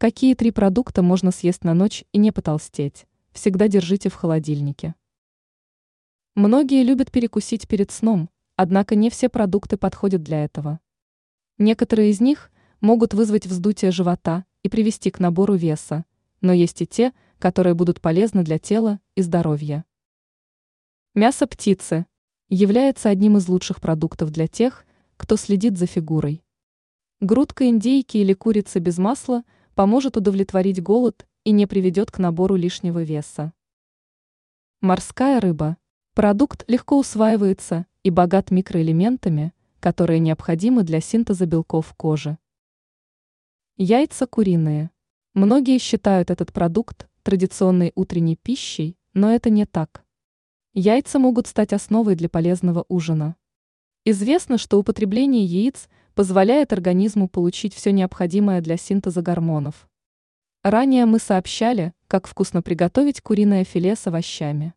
Какие три продукта можно съесть на ночь и не потолстеть? Всегда держите в холодильнике. Многие любят перекусить перед сном, однако не все продукты подходят для этого. Некоторые из них могут вызвать вздутие живота и привести к набору веса, но есть и те, которые будут полезны для тела и здоровья. Мясо птицы является одним из лучших продуктов для тех, кто следит за фигурой. Грудка индейки или курицы без масла – поможет удовлетворить голод и не приведет к набору лишнего веса. Морская рыба. Продукт легко усваивается и богат микроэлементами, которые необходимы для синтеза белков кожи. Яйца куриные. Многие считают этот продукт традиционной утренней пищей, но это не так. Яйца могут стать основой для полезного ужина. Известно, что употребление яиц – позволяет организму получить все необходимое для синтеза гормонов. Ранее мы сообщали, как вкусно приготовить куриное филе с овощами.